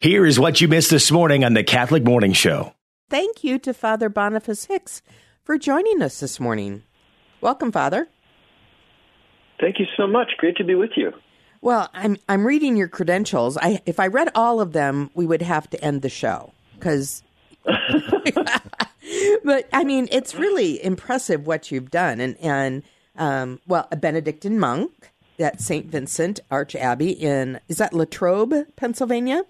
Here is what you missed this morning on the Catholic Morning Show. Thank you to Father Boniface Hicks for joining us this morning. Welcome, Father. Thank you so much. Great to be with you. Well, I'm I'm reading your credentials. I if I read all of them, we would have to end the show because. but I mean, it's really impressive what you've done, and and um, well, a Benedictine monk at Saint Vincent Arch Abbey in is that Latrobe, Pennsylvania?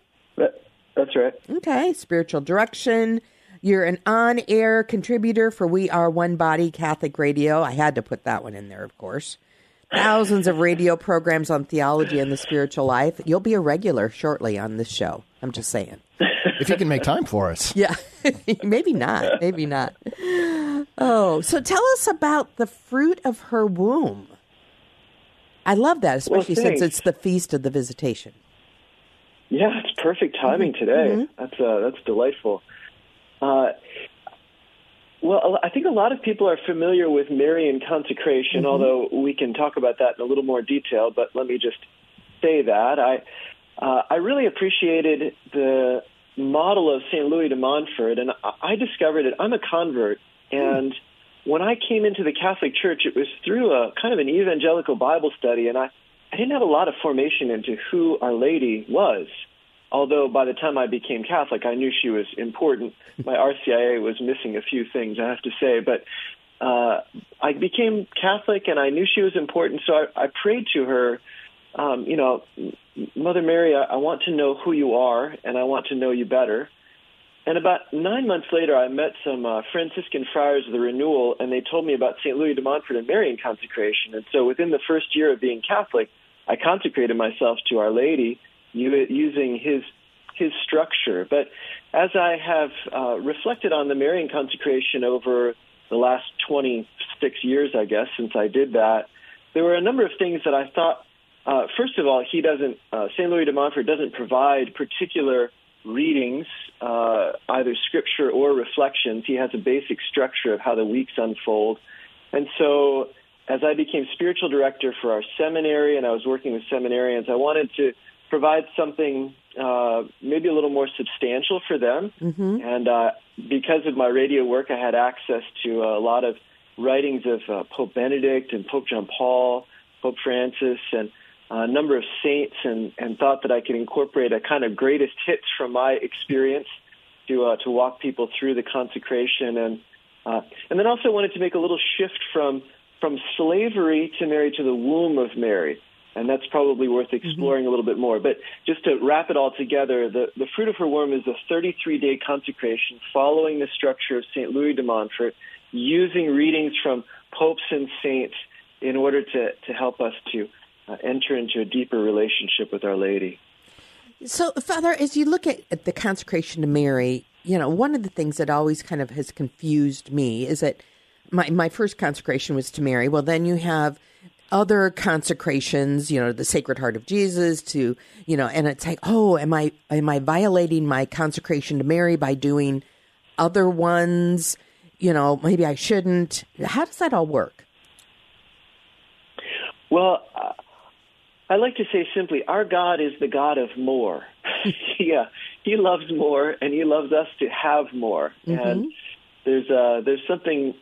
That, that's right. Okay, spiritual direction. You're an on air contributor for We Are One Body Catholic Radio. I had to put that one in there, of course. Thousands of radio programs on theology and the spiritual life. You'll be a regular shortly on this show. I'm just saying. If you can make time for us. Yeah, maybe not. Maybe not. Oh, so tell us about the fruit of her womb. I love that, especially well, since it's the feast of the visitation. Yeah, it's perfect timing mm-hmm. today. Mm-hmm. That's uh, that's delightful. Uh, well, I think a lot of people are familiar with Marian consecration, mm-hmm. although we can talk about that in a little more detail. But let me just say that I uh, I really appreciated the model of St. Louis de Montfort, and I discovered it. I'm a convert, and mm. when I came into the Catholic Church, it was through a kind of an evangelical Bible study, and I I didn't have a lot of formation into who Our Lady was. Although by the time I became Catholic, I knew she was important. My RCIA was missing a few things, I have to say, but uh, I became Catholic and I knew she was important, so I, I prayed to her. Um, you know, Mother Mary, I, I want to know who you are, and I want to know you better. And about nine months later, I met some uh, Franciscan friars of the Renewal, and they told me about St. Louis de Montfort and Marian consecration. And so within the first year of being Catholic, I consecrated myself to Our Lady using his his structure. But as I have uh, reflected on the Marian consecration over the last 26 years, I guess, since I did that, there were a number of things that I thought. Uh, first of all, he doesn't. Uh, Saint Louis de Montfort doesn't provide particular readings, uh, scripture or reflections. He has a basic structure of how the weeks unfold, and so as I became spiritual director for our seminary and I was working with seminarians, I wanted to provide something uh, maybe a little more substantial for them. Mm-hmm. And uh, because of my radio work, I had access to a lot of writings of uh, Pope Benedict and Pope John Paul, Pope Francis, and a number of saints, and, and thought that I could incorporate a kind of greatest hits from my experience to uh, to walk people through the consecration, and uh, and then also wanted to make a little shift from from slavery to Mary to the womb of Mary and that's probably worth mm-hmm. exploring mm-hmm. a little bit more. But just to wrap it all together, the, the fruit of her womb is a 33 day consecration following the structure of St. Louis de Montfort, using readings from popes and saints in order to, to help us to uh, enter into a deeper relationship with Our Lady. So, Father, as you look at, at the consecration to Mary, you know, one of the things that always kind of has confused me is that my, my first consecration was to Mary. Well, then you have other consecrations, you know, the Sacred Heart of Jesus to, you know, and it's like, oh, am I am I violating my consecration to Mary by doing other ones? You know, maybe I shouldn't. How does that all work? Well, I like to say simply, our God is the God of more. yeah, He loves more, and He loves us to have more. Mm-hmm. And there's uh, there's something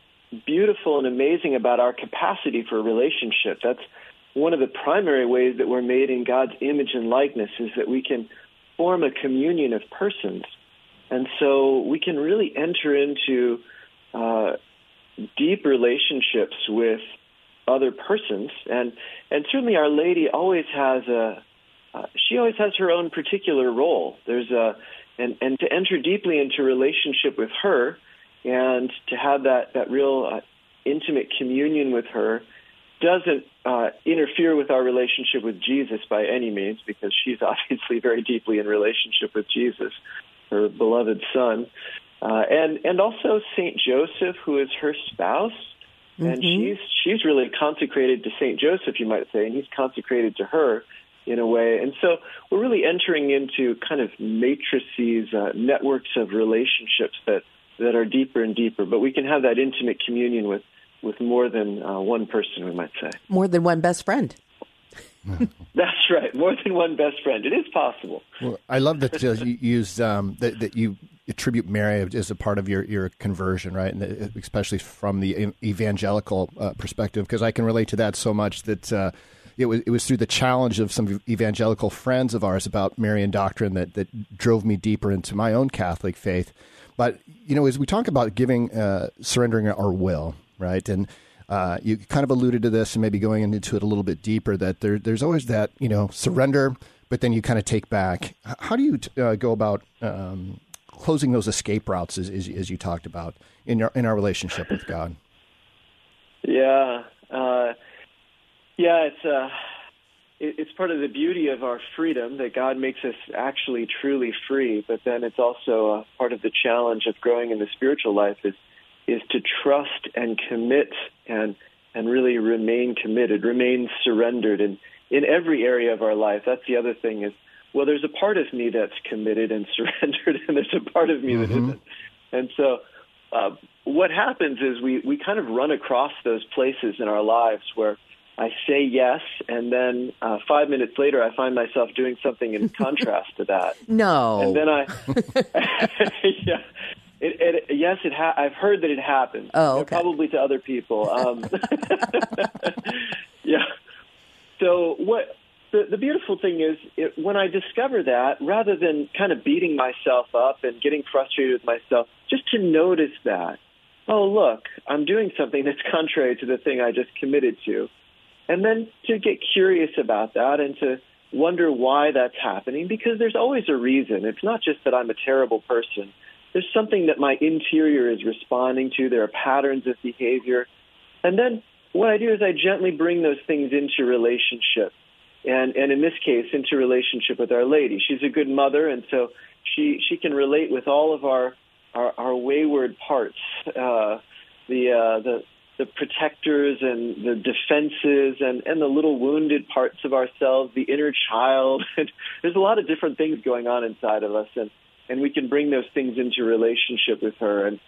beautiful and amazing about our capacity for relationship. That's one of the primary ways that we're made in God's image and likeness is that we can form a communion of persons. And so we can really enter into uh, deep relationships with other persons. And, and certainly Our Lady always has a, uh, she always has her own particular role. There's a, and, and to enter deeply into relationship with her, and to have that that real uh, intimate communion with her doesn't uh, interfere with our relationship with Jesus by any means, because she's obviously very deeply in relationship with Jesus, her beloved Son, uh, and and also Saint Joseph, who is her spouse, mm-hmm. and she's she's really consecrated to Saint Joseph, you might say, and he's consecrated to her in a way. And so we're really entering into kind of matrices, uh, networks of relationships that that are deeper and deeper. But we can have that intimate communion with with more than uh, one person, we might say. More than one best friend. That's right. More than one best friend. It is possible. Well, I love that you use um, that, that you attribute Mary as a part of your, your conversion, right? And especially from the evangelical uh, perspective, because I can relate to that so much that uh, it was it was through the challenge of some evangelical friends of ours about Marian doctrine that that drove me deeper into my own Catholic faith. But you know, as we talk about giving, uh, surrendering our will, right, and uh, you kind of alluded to this, and maybe going into it a little bit deeper. That there, there's always that you know surrender, but then you kind of take back. How do you uh, go about um, closing those escape routes, as, as, as, you talked about in our in our relationship with God? Yeah, uh, yeah, it's uh, it, it's part of the beauty of our freedom that God makes us actually truly free. But then it's also a part of the challenge of growing in the spiritual life is is to trust and commit and and really remain committed, remain surrendered, and in every area of our life. That's the other thing is well, there's a part of me that's committed and surrendered, and there's a part of me mm-hmm. that isn't. And so, uh, what happens is we we kind of run across those places in our lives where I say yes, and then uh, five minutes later, I find myself doing something in contrast to that. No, and then I, yeah, it, it, yes, it. Ha- I've heard that it happens. Oh, okay. Probably to other people. Um, yeah. So what? The, beautiful thing is, it, when I discover that, rather than kind of beating myself up and getting frustrated with myself, just to notice that, oh look, I'm doing something that's contrary to the thing I just committed to and then to get curious about that and to wonder why that's happening because there's always a reason. It's not just that I'm a terrible person. There's something that my interior is responding to. There are patterns of behavior. And then what I do is I gently bring those things into relationship. And, and in this case, into relationship with Our Lady. She's a good mother, and so she, she can relate with all of our, our, our wayward parts. Uh, the, uh, the, the protectors and the defenses and, and the little wounded parts of ourselves, the inner child. There's a lot of different things going on inside of us, and, and we can bring those things into relationship with her. And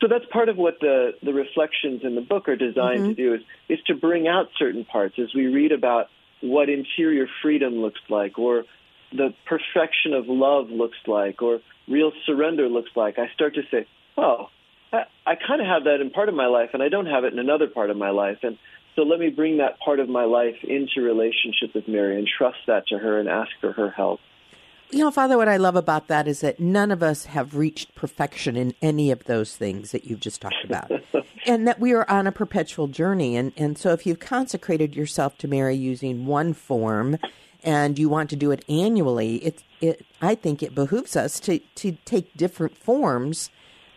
so that's part of what the, the reflections in the book are designed mm-hmm. to do is, is to bring out certain parts as we read about what interior freedom looks like or the perfection of love looks like or real surrender looks like. I start to say, oh, I, I kind of have that in part of my life, and I don't have it in another part of my life. And so let me bring that part of my life into relationship with Mary and trust that to her and ask for her help. You know, Father, what I love about that is that none of us have reached perfection in any of those things that you've just talked about. and that we are on a perpetual journey. And, and so if you've consecrated yourself to Mary using one form and you want to do it annually, it, it, I think it behooves us to, to take different forms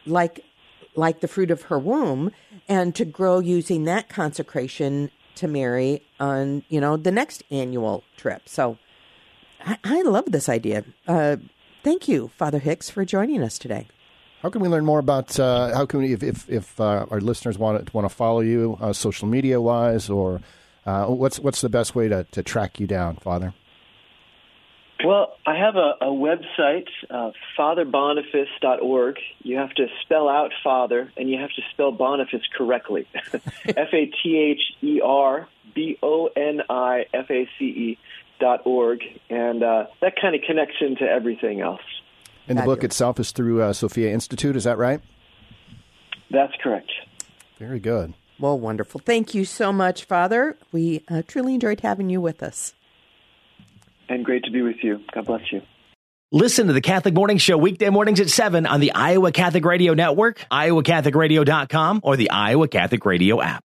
like like the fruit of her womb, and to grow using that consecration to Mary on you know the next annual trip. So I, I love this idea. Uh, thank you, Father Hicks, for joining us today. How can we learn more about? Uh, how can we, if if, if uh, our listeners want to want to follow you, uh, social media wise, or uh, what's what's the best way to, to track you down, Father? Well, I have a, a website, uh, fatherboniface.org. You have to spell out father, and you have to spell Boniface correctly. F A T H E R B O N I F A C E dot org, and uh, that kind of connects into everything else. And the book itself is through uh, Sophia Institute. Is that right? That's correct. Very good. Well, wonderful. Thank you so much, Father. We uh, truly enjoyed having you with us and great to be with you. God bless you. Listen to the Catholic Morning Show weekday mornings at 7 on the Iowa Catholic Radio Network, iowacatholicradio.com, or the Iowa Catholic Radio app.